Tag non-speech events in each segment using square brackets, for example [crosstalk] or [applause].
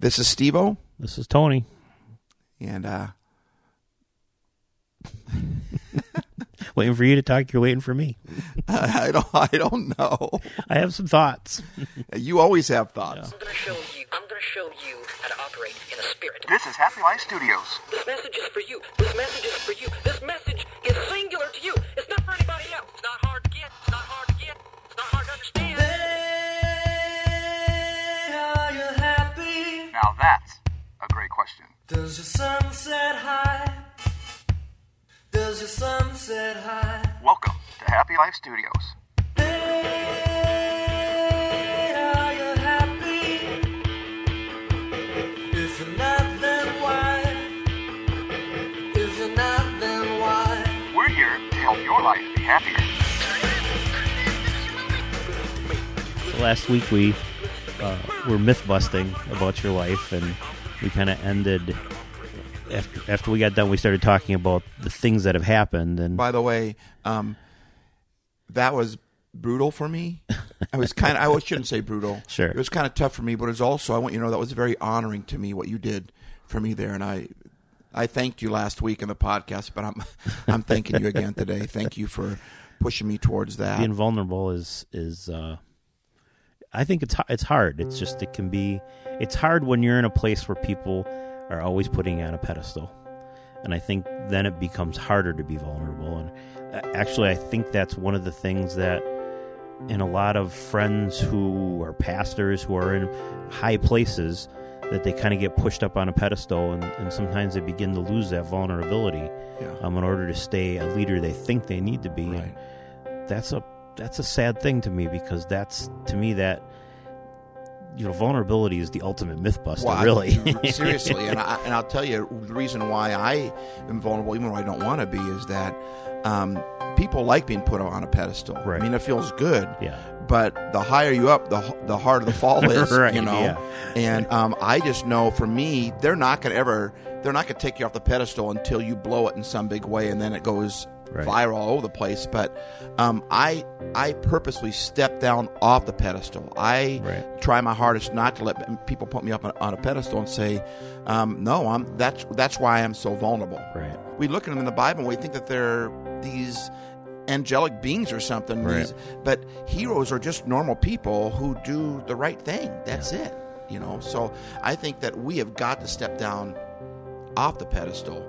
This is Stevo, This is Tony. and uh, [laughs] Waiting for you to talk. You're waiting for me. [laughs] I don't, I don't know. I have some thoughts. [laughs] You always have thoughts. I'm gonna show you. I'm gonna show you how to operate in a spirit. This is Happy Life Studios. This message is for you. This message is for you. This message is singular to you. It's not for anybody else. It's not hard to get. It's not hard to get. It's not hard to understand. Does your sunset high? Does your sunset high? Welcome to Happy Life Studios. Hey, are you happy? If you're not, then why? If you're not, then why? We're here to help your life be happier. Last week we uh, were myth busting about your life, and we kind of ended after after we got done. We started talking about the things that have happened, and By the way, um, that was brutal for me. I was kind of, I shouldn't say brutal. [laughs] Sure. It was kind of tough for me, but it was also, I want you to know that was very honoring to me what you did for me there. And I, I thanked you last week in the podcast, but I'm, [laughs] I'm thanking you again today. Thank you for pushing me towards that. being vulnerable is is uh, I think it's it's hard. It's just it can be it's hard when you're in a place where people are always putting you on a pedestal, and I think then it becomes harder to be vulnerable. And uh, actually, I think that's one of the things that in a lot of friends who are pastors who are in high places that they kind of get pushed up on a pedestal and, and sometimes they begin to lose that vulnerability Yeah. um, in order to stay a leader they think they need to be Right. that's a that's a sad thing to me because that's to me that you know vulnerability is the ultimate myth buster Well, I- really [laughs] [laughs] seriously, and I, and I'll tell you the reason why I am vulnerable, even though I don't want to be, is that um, people like being put on a pedestal. Right. I mean, it feels good. yeah But the higher you up, the the harder the fall [laughs] is. Right, you know. yeah. And um, I just know for me, they're not going to ever. They're not going to take you off the pedestal until you blow it in some big way, and then it goes Right. viral all over the place. But um, I I purposely step down off the pedestal. I Right. try my hardest not to let people put me up on, on a pedestal and say, um, "No, I'm." That's that's why I'm so vulnerable. right We look at them in the Bible and we think that they're these angelic beings or something. Right. These, but heroes are just normal people who do the right thing. That's it. You know. So I think that we have got to step down off the pedestal.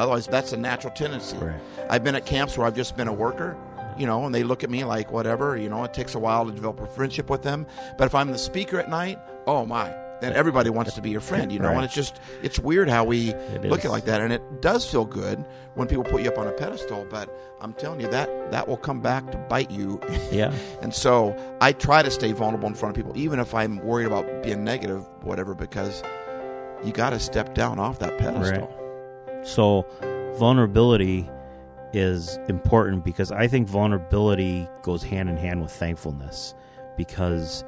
Otherwise, that's a natural tendency. Right. I've been at camps where I've just been a worker, you know, and they look at me like whatever. You know, it takes a while to develop a friendship with them. But if I'm the speaker at night, oh my, then everybody wants to be your friend, you know. Right. And it's just it's weird how we look is. at it like that, and it does feel good when people put you up on a pedestal. But I'm telling you that that will come back to bite you. [laughs] yeah and so I try to stay vulnerable in front of people, even if I'm worried about being negative, whatever, because you got to step down off that pedestal. Right. So, vulnerability is important because I think vulnerability goes hand in hand with thankfulness. Because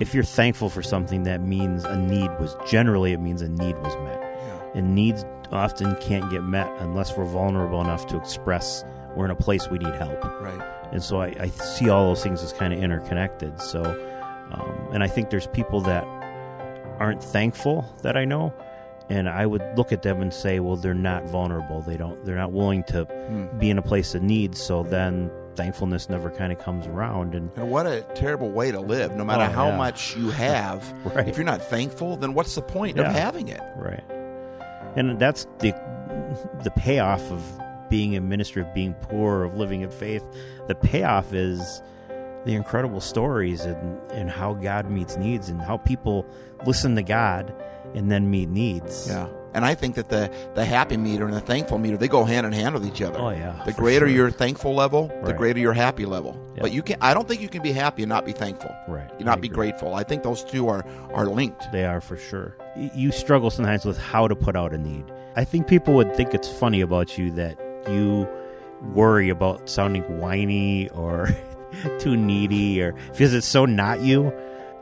if you're thankful for something, that means a need was generally it means a need was met, Yeah. and needs often can't get met unless we're vulnerable enough to express we're in a place we need help. Right. And so I, I see all those things as kind of interconnected. So, um, and I think there's people that aren't thankful that I know, and I would look at them and say, well, they're not vulnerable. They don't. They're not willing to Hmm. be in a place of need. So then thankfulness never kind of comes around. And And what a terrible way to live. No matter Oh, how yeah. much you [laughs] have, Right. if you're not thankful, then what's the point of having it? right, and that's the the payoff of being a minister, of being poor, of living in faith. The payoff is the incredible stories and, and how God meets needs and how people listen to God and then meet needs. Yeah. And I think that the, the happy meter and the thankful meter, they go hand in hand with each other. Oh, yeah, The greater sure. your thankful level, the greater your happy level. Yeah. But you can I don't think you can be happy and not be thankful. Right. You not I be agree. grateful. I think those two are, are linked. They are for sure. You struggle sometimes with how to put out a need. I think people would think it's funny about you that you worry about sounding whiny or [laughs] [laughs] too needy or because it's so not you.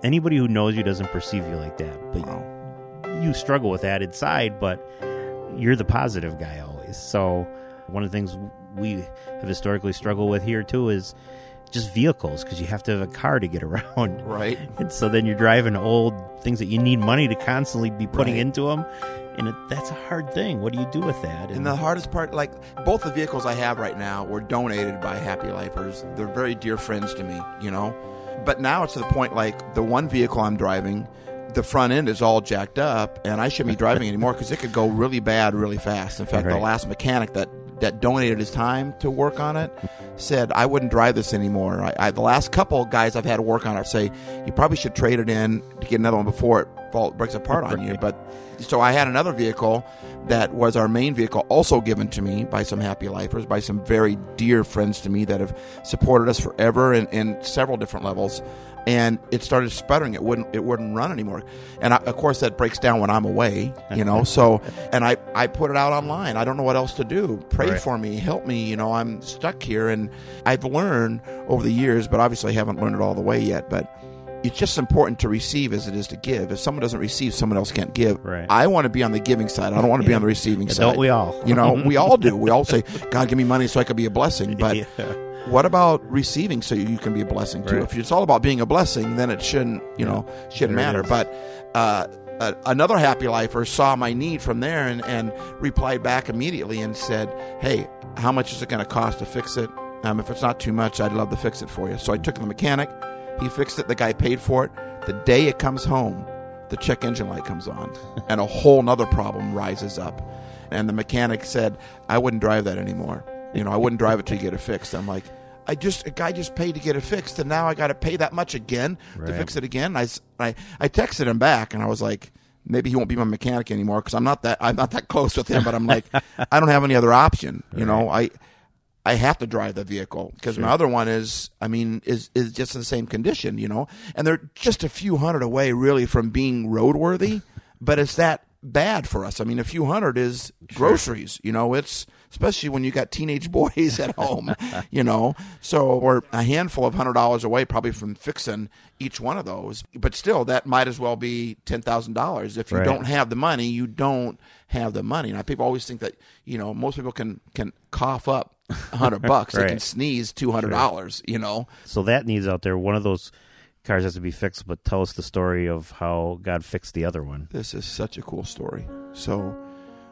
Anybody who knows you doesn't perceive you like that. But Wow. you struggle with that inside, but you're the positive guy always. So one of the things we have historically struggled with here too is just vehicles because you have to have a car to get [laughs] around. Right. And so then you're driving old things that you need money to constantly be putting Right. into them, and it, that's a hard thing. What do you do with that? And the hardest part, like both the vehicles I have right now, were donated by Happy Lifers. They're very dear friends to me, you know. But now it's to the point like the one vehicle I'm driving, the front end is all jacked up, and I shouldn't be driving [laughs] anymore because it could go really bad really fast. In fact, the last mechanic that that donated his time to work on it said I wouldn't drive this anymore. I, I the last couple guys I've had to work on it say you probably should trade it in to get another one before it fall, breaks apart on you. But so I had another vehicle that was our main vehicle, also given to me by some happy lifers, by some very dear friends to me that have supported us forever in, in several different levels. And it started sputtering; it wouldn't it wouldn't run anymore. And I, of course, that breaks down when I'm away, you know. so, and I I put it out online. I don't know what else to do. Pray Right. for me, help me. You know, I'm stuck here, and I've learned over the years, but obviously I haven't learned it all the way yet. But it's just important to receive as it is to give. If someone doesn't receive, someone else can't give. Right. I want to be on the giving side. I don't want to be on the receiving Yeah, side. don't we all? You know, we all do. [laughs] We all say, "God, give me money so I could be a blessing." But Yeah. What about receiving so you can be a blessing too? Right. If it's all about being a blessing, then it shouldn't, you know, shouldn't There matter. But uh, uh, another happy lifer saw my need from there and, and replied back immediately and said, "Hey, how much is it going to cost to fix it? Um, if it's not too much, I'd love to fix it for you." So I took the mechanic. He fixed it. The guy paid for it. The day it comes home, the check engine light comes on, [laughs] and a whole nother problem rises up. And the mechanic said, "I wouldn't drive that anymore. You know, I wouldn't drive it till you get it fixed." I'm like, "I just a guy just paid to get it fixed, and now I got to pay that much again to fix it again." I, I I texted him back, and I was like. Maybe he won't be my mechanic anymore because I'm not that I'm not that [laughs] close with him. But I'm like, I don't have any other option. You know, I I have to drive the vehicle because my other one is, I mean, is is just in the same condition, you know, and they're just a few hundred away, really, from being roadworthy. but it's that bad for us. I mean, a few hundred is groceries, you know. It's especially when you got teenage [laughs] boys at home, you know. So we're a handful of hundred dollars away, probably from fixing each one of those. But still, that might as well be ten thousand dollars. If you Right. don't have the money, you don't have the money. Now, people always think that you know most people can can cough up a hundred [laughs] bucks. They can sneeze two hundred dollars. You know, So that needs out there. One of those cars has to be fixed, but tell us the story of how God fixed the other one. this is such a cool story. So.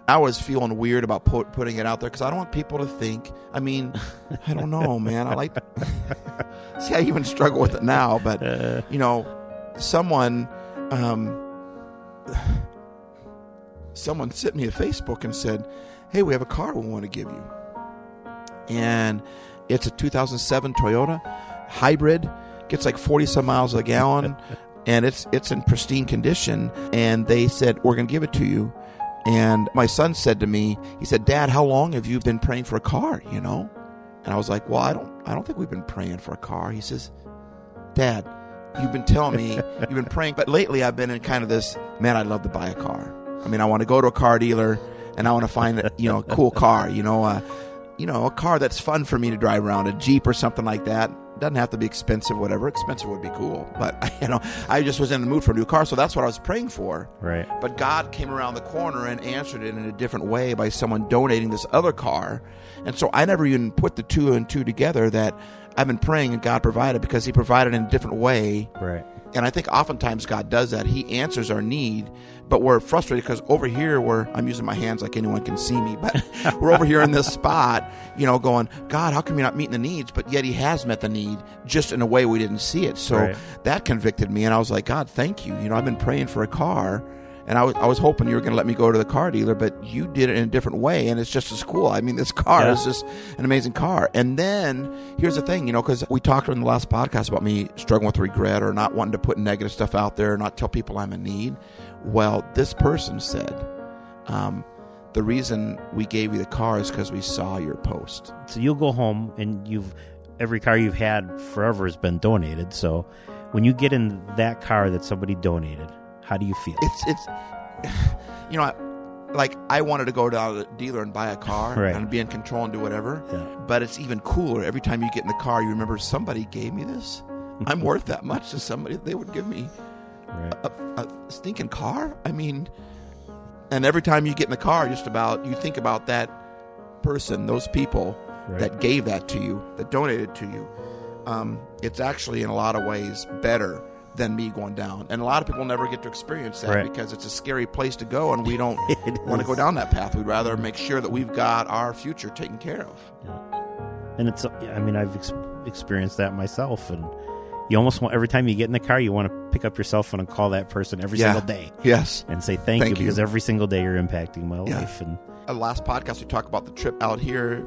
I was feeling weird about put, putting it out there because I don't want people to think. I mean, I don't know, [laughs] man. I like. see, I even struggle with it now, but you know, someone, um, someone sent me a Facebook and said, "Hey, we have a car we want to give you," and it's a 2007 Toyota hybrid, gets like 40 some miles a gallon, [laughs] and it's it's in pristine condition. And they said, "We're going to give it to you." And my son said to me, he said, "Dad, how long have you been praying for a car?" You know, and I was like, "Well, I don't, I don't think we've been praying for a car." He says, "Dad, you've been telling me you've been praying, but lately I've been in kind of this man. I'd love to buy a car. I mean, I want to go to a car dealer and I want to find a, you know a cool car. You know, uh, you know, a car that's fun for me to drive around, a Jeep or something like that. Doesn't have to be expensive, whatever. Expensive would be cool, but [laughs] you know, I just was in the mood for a new car, so that's what I was praying for. Right. But God came around the corner and answered it in a different way by someone donating this other car. And so I never even put the two and two together that I've been praying and God provided because He provided in a different way. Right. And I think oftentimes God does that. He answers our need, but we're frustrated because over here, we're, I'm using my hands like anyone can see me, but [laughs] we're over here in this [laughs] spot, you know, going, God, how come you're not meeting the needs? But yet He has met the need just in a way we didn't see it. So Right. that convicted me. And I was like, God, thank you. You know, I've been praying for a car. And I was, I was hoping you were going to let me go to the car dealer, but you did it in a different way, and it's just as cool. I mean, this [laughs] car Yeah. is just an amazing car. And then here's the thing, you know, because we talked in the last podcast about me struggling with regret or not wanting to put negative stuff out there, not tell people I'm in need. Well, this person said, um, the reason we gave you the car is because we saw your post. So you'll go home and you've every car you've had forever has been donated. So when you get in that car that somebody donated, how do you feel? It's it's, [sighs] you know, I- like I wanted to go down to the dealer and buy a car Right. and be in control and do whatever. Yeah. But it's even cooler every time you get in the car. You remember somebody gave me this. I'm worth that much to somebody. They would give me Right. a, a stinking car. I mean, and every time you get in the car, just about you think about that person, those people Right. that gave that to you, that donated to you. um, it's actually in a lot of ways better than me going down. And a lot of people never get to experience that Right. because it's a scary place to go, and we [laughs] don't want to go down that path. We'd rather make sure that we've got our future taken care of. and it's i mean i've ex- experienced that myself and you almost want every time you get in the car you want to pick up your cell phone and call that person every Yeah. single day Yes. and say thank, Thank you you. because every single day you're impacting my Yeah. life and Uh, last podcast we talked about the trip out here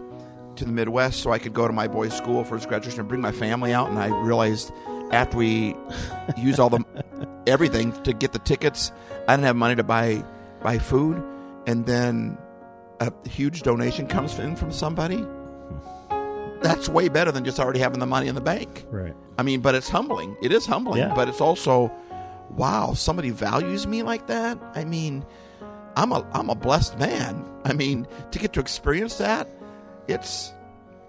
to the Midwest so I could go to my boy's school for his graduation and bring my family out. And I realized after we used all the [laughs] everything to get the tickets, I didn't have money to buy buy food, and then a huge donation comes in from somebody. That's way better than just already having the money in the bank. right I mean, but it's humbling. It is humbling, Yeah. but it's also, wow, somebody values me like that. I mean, I'm a I'm a blessed man. I mean, to get to experience that, it's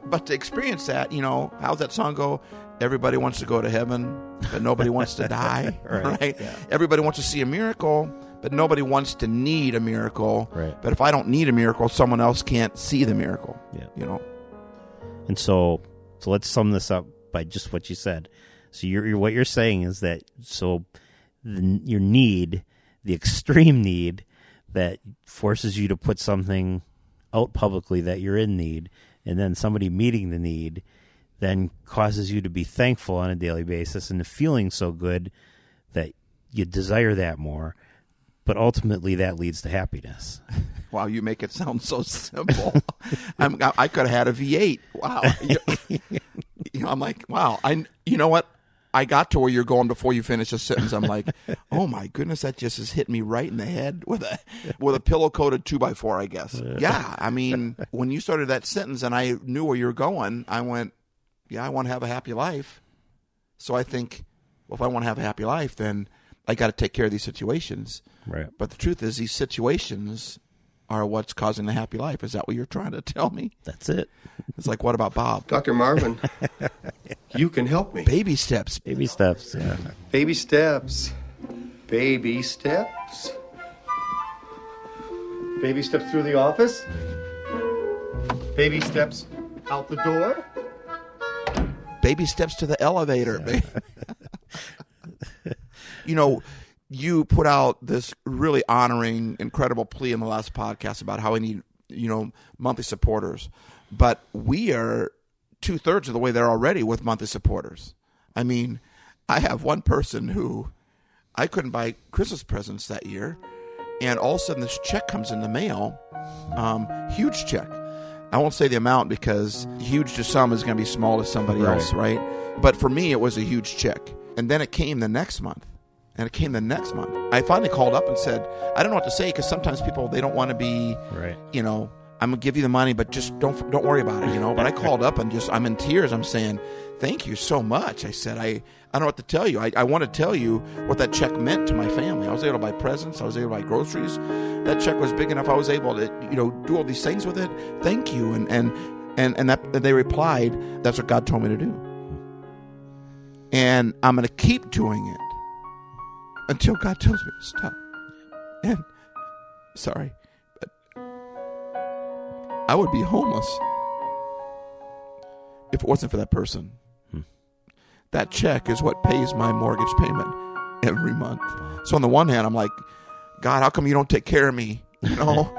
but to experience that, you know, how's that song go? Everybody wants to go to heaven, but nobody wants to die, [laughs] Right, right? yeah. Everybody wants to see a miracle, but nobody wants to need a miracle. Right. But if I don't need a miracle, someone else can't see the miracle. Yeah. You know. And so, so let's sum this up by just what you said. So you're, you're what you're saying is that so the, your need, the extreme need that forces you to put something out publicly that you're in need, and then somebody meeting the need, then causes you to be thankful on a daily basis and the feeling so good that you desire that more. But ultimately, that leads to happiness. [laughs] Wow, you make it sound so simple. [laughs] I'm, I could have had a V8. Wow. [laughs] You know, I'm like, wow. I, you know what? I got to where you're going before you finish a sentence. I'm like, [laughs] oh my goodness, that just has hit me right in the head with a with a pillow coated two by four. I guess. Yeah. I mean, when you started that sentence and I knew where you were going, I went, yeah, I want to have a happy life. So I think, well, if I want to have a happy life, then I got to take care of these situations. Right. But the truth is, these situations are what's causing the happy life. Is that what you're trying to tell me? That's it. It's like, what about Bob? Dr. Marvin, [laughs] you can help me. Baby steps. Baby steps. Yeah. Baby steps. Baby steps. Baby steps through the office. Baby steps out the door. Baby steps to the elevator. [laughs] you know, you put out this really honoring, incredible plea in the last podcast about how we need, you know, monthly supporters. But we are two thirds of the way there already with monthly supporters. I mean, I have one person who I couldn't buy Christmas presents that year, and all of a sudden this check comes in the mail, um, huge check. I won't say the amount because huge to some is going to be small to somebody Right. else, right? But for me, it was a huge check, and then it came the next month, and it came the next month. I finally called up and said, I don't know what to say because sometimes people they don't want to be Right. you know, I'm gonna give you the money, but just don't don't worry about it, you know. But I called up and just I'm in tears. I'm saying, thank you so much. I said, I I don't know what to tell you. I, I want to tell you what that check meant to my family. I was able to buy presents. I was able to buy groceries. That check was big enough. I was able to you know do all these things with it. Thank you. And and and and that and they replied, that's what God told me to do. And I'm gonna keep doing it until God tells me to stop. And sorry. I would be homeless if it wasn't for that person. Hmm. That check is what pays my mortgage payment every month. So on the one hand, I'm like, God, how come you don't take care of me? You [laughs] know?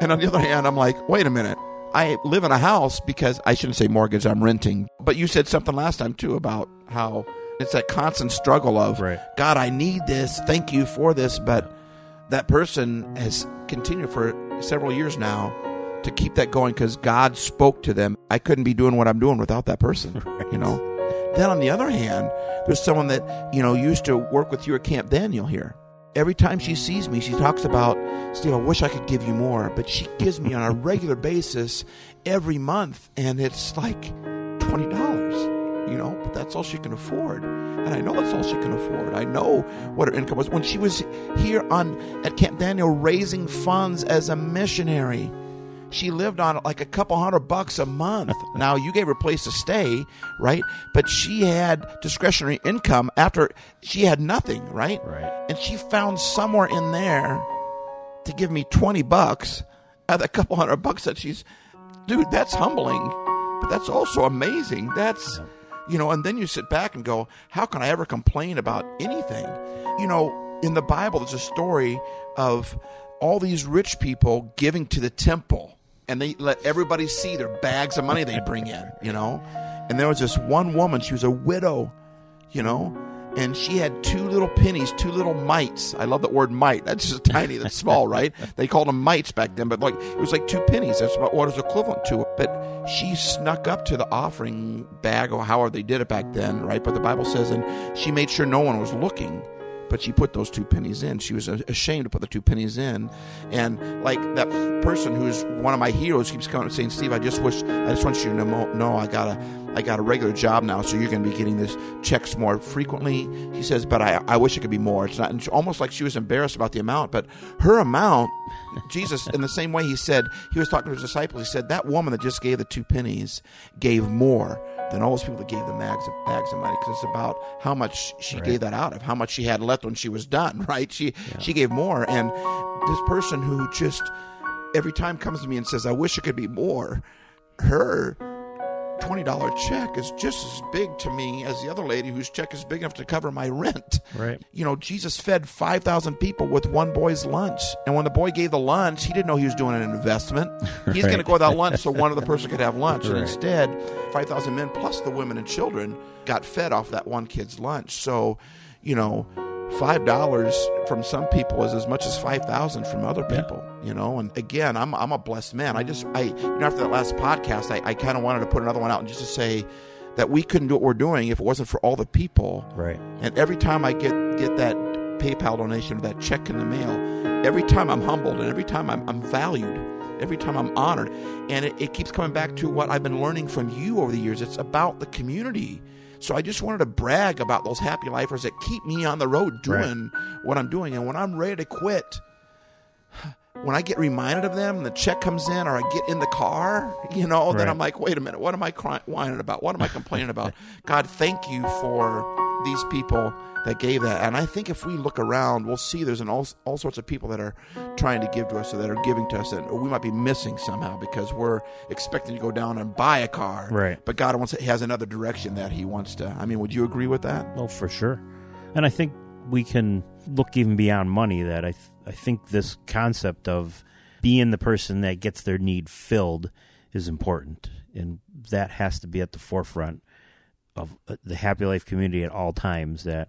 and on the other hand, I'm like, wait a minute. I live in a house because I shouldn't say mortgage, I'm renting. But you said something last time too about how it's that constant struggle of Right. God, I need this. Thank you for this. But that person has continued for several years now to keep that going because God spoke to them. I couldn't be doing what I'm doing without that person, [laughs] you know? Then on the other hand, there's someone that, you know, used to work with you at Camp Daniel here. Every time she sees me, she talks about, Steve, I wish I could give you more, but she gives me on a [laughs] regular basis every month, and it's like $20, you know, but that's all she can afford. And I know that's all she can afford. I know what her income was. When she was here on at Camp Daniel raising funds as a missionary, she lived on like a couple hundred bucks a month. now you gave her a place to stay, right? But she had discretionary income after she had nothing, right? Right. And she found somewhere in there to give me 20 bucks out of a couple hundred bucks that she's dude, that's humbling. But that's also amazing. That's You know, and then you sit back and go, how can I ever complain about anything? You know, in the Bible, there's a story of all these rich people giving to the temple, and they let everybody see their bags of money they bring in, you know? And there was this one woman, she was a widow, you know? And she had two little pennies, two little mites. I love that word mite. That's just [laughs] tiny, that's small, right? They called them mites back then, but like it was like two pennies. That's about what is equivalent to it. But she snuck up to the offering bag, or however they did it back then, right? But the Bible says, and she made sure no one was looking but she put those two pennies in. She was ashamed to put the two pennies in, and like that person who's one of my heroes keeps coming and saying, "Steve, I just wish, I just want you to know, know I got a, I got a regular job now, so you're going to be getting this checks more frequently." He says, "But I, I wish it could be more." It's not, it's almost like she was embarrassed about the amount, but her amount, Jesus, in the same way he said, he was talking to his disciples. He said that woman that just gave the two pennies gave more than all those people that gave the bags of, bags of money because it's about how much she Right. gave that out of, how much she had left when she was done, [laughs] right? She she gave more, and this person who just every time comes to me and says, "I wish it could be more," her twenty dollar check is just as big to me as the other lady whose check is big enough to cover my rent. Right. You know, Jesus fed five thousand people with one boy's lunch, and when the boy gave the lunch, he didn't know he was doing an investment. [laughs] He's going to go without lunch so one other person could have lunch, and instead, five thousand men plus the women and children got fed off that one kid's lunch. So, you know. Five dollars from some people is as much as five thousand from other people, you know. And again, I'm I'm a blessed man. I just I you know after that last podcast, I, I kind of wanted to put another one out and just to say that we couldn't do what we're doing if it wasn't for all the people Right. and every time I get get that PayPal donation or that check in the mail, every time I'm humbled and every time I'm, I'm valued, every time I'm honored. And it, it keeps coming back to what I've been learning from you over the years. It's about the community. So I just wanted to brag about those happy lifers that keep me on the road doing what I'm doing. And when I'm ready to quit, when I get reminded of them and the check comes in or I get in the car, [laughs] you know, then I'm like, wait a minute, what am I crying, whining about? What am I complaining about? [laughs] God, thank you for these people that gave that. And I think if we look around, we'll see there's an all, all sorts of people that are trying to give to us or that are giving to us and we might be missing somehow because we're expecting to go down and buy a car. Right. But God wants he has another direction that he wants to. I mean, would you agree with that? Well, for sure. And I think we can look even beyond money. That I, th- I think this concept of being the person that gets their need filled is important, and that has to be at the forefront of uh, the happy life community at all times. That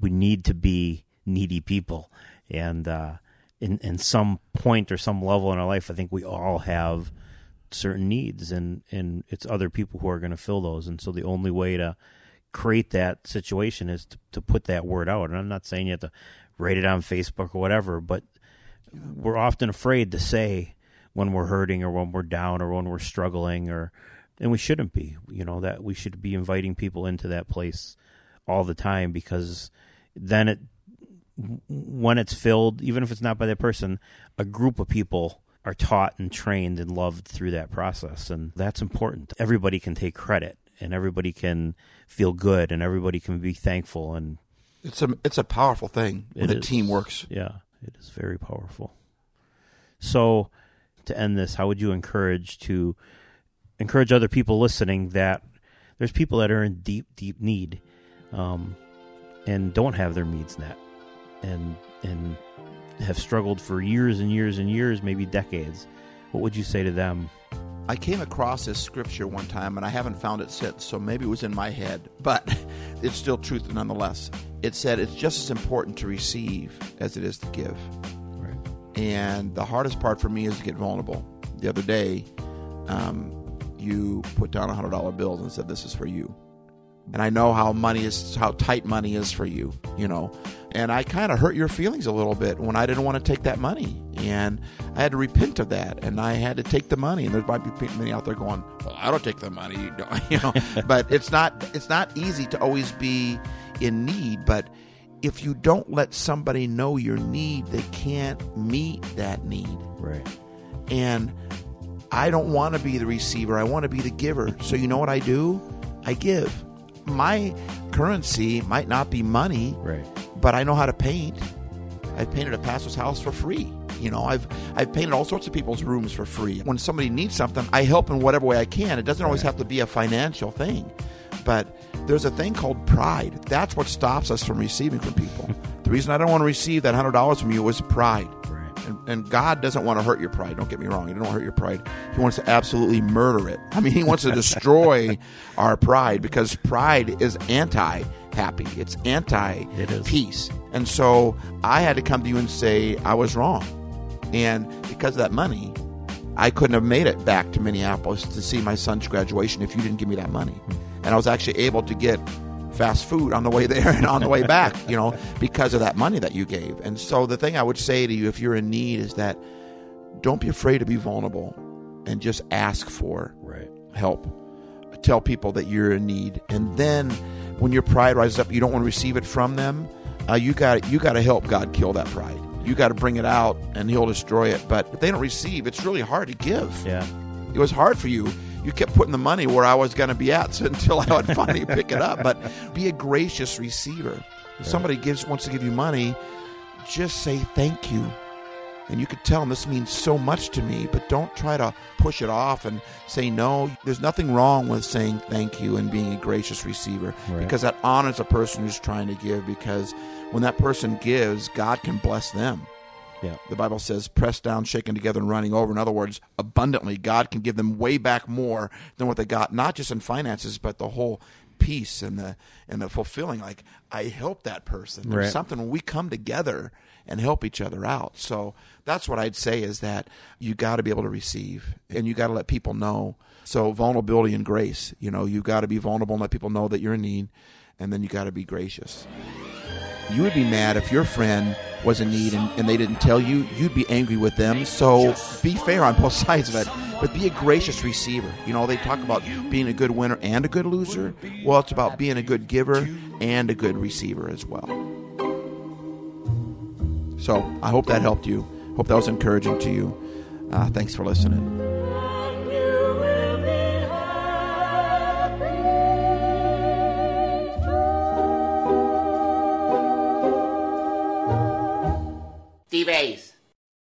we need to be needy people, and uh, in in some point or some level in our life, I think we all have certain needs, and and it's other people who are going to fill those. And so the only way to create that situation is to, to put that word out. And I'm not saying you have to write it on Facebook or whatever, but we're often afraid to say when we're hurting or when we're down or when we're struggling or and we shouldn't be. You know, that we should be inviting people into that place all the time because then it when it's filled, even if it's not by that person, a group of people are taught and trained and loved through that process. And that's important. Everybody can take credit and everybody can feel good and everybody can be thankful. And It's a it's a powerful thing when a is. team works. yeah, it is very powerful. So, to end this, how would you encourage to encourage other people listening that there's people that are in deep, deep need, um, and don't have their needs met, and and have struggled for years and years and years, maybe decades. What would you say to them? I came across this scripture one time and I haven't found it since, so maybe it was in my head, but [laughs] it's still truth nonetheless. It said it's just as important to receive as it is to give. Right. And the hardest part for me is to get vulnerable. The other day, um, you put down a hundred dollar bills and said, "This is for you." And I know how money is, how tight money is for you, you know. And I kind of hurt your feelings a little bit when I didn't want to take that money, and I had to repent of that, and I had to take the money. And there might be many out there going, "Well, I don't take the money," you know. [laughs] you know. [laughs] but it's not it's not easy to always be in need. But if you don't let somebody know your need, they can't meet that need. Right. And I don't want to be the receiver. I want to be the giver. So you know what I do? I give. My currency might not be money, Right. but I know how to paint. I've painted a pastor's house for free. You know, I've I've painted all sorts of people's rooms for free. When somebody needs something, I help in whatever way I can. It doesn't always have to be a financial thing. But there's a thing called pride. That's what stops us from receiving from people. [laughs] the reason I don't want to receive that hundred dollars from you was pride. And, and God doesn't want to hurt your pride. Don't get me wrong. He doesn't want to hurt your pride. He wants to absolutely murder it. I mean, he wants to destroy [laughs] our pride because pride is anti happy. It's anti It peace. And so I had to come to you and say I was wrong. And because of that money, I couldn't have made it back to Minneapolis to see my son's graduation if you didn't give me that money. Hmm. And I was actually able to get fast food on the way there and on the way back, you know, because of that money that you gave. And so the thing I would say to you if you're in need is that don't be afraid to be vulnerable and just ask for Right. help. Tell people that you're in need, and then when your pride rises up, you don't want to receive it from them. Uh, you got you got to help God kill that pride. You got to bring it out, and He'll destroy it. But if they don't receive, it's really hard to give. Yeah. It was hard for you. You kept putting the money where I was going to be at [laughs] so until I would finally pick it up. But be a gracious receiver. If somebody gives wants to give you money, just say thank you. And you could tell them this means so much to me, but don't try to push it off and say no. There's nothing wrong with saying thank you and being a gracious receiver Right. because that honors a person who's trying to give. Because when that person gives, God can bless them. Yeah. The Bible says, pressed down, shaken together, and running over. In other words, abundantly. God can give them way back more than what they got, not just in finances, but the whole peace and the and the fulfilling. Like I help that person. There's Right. something when we come together and help each other out. So that's what I'd say is that you got to be able to receive, and you got to let people know. So vulnerability and grace. You know, you got to be vulnerable and let people know that you're in need, and then you got to be gracious. You would be mad if your friend was in need and, and they didn't tell you. You'd be angry with them. So be fair on both [laughs] sides of it, but be a gracious receiver. You know, they talk about being a good winner and a good loser. Well, it's about being a good giver and a good receiver as well. So I hope that helped you. Hope that was encouraging to you. Uh, thanks for listening. Ace.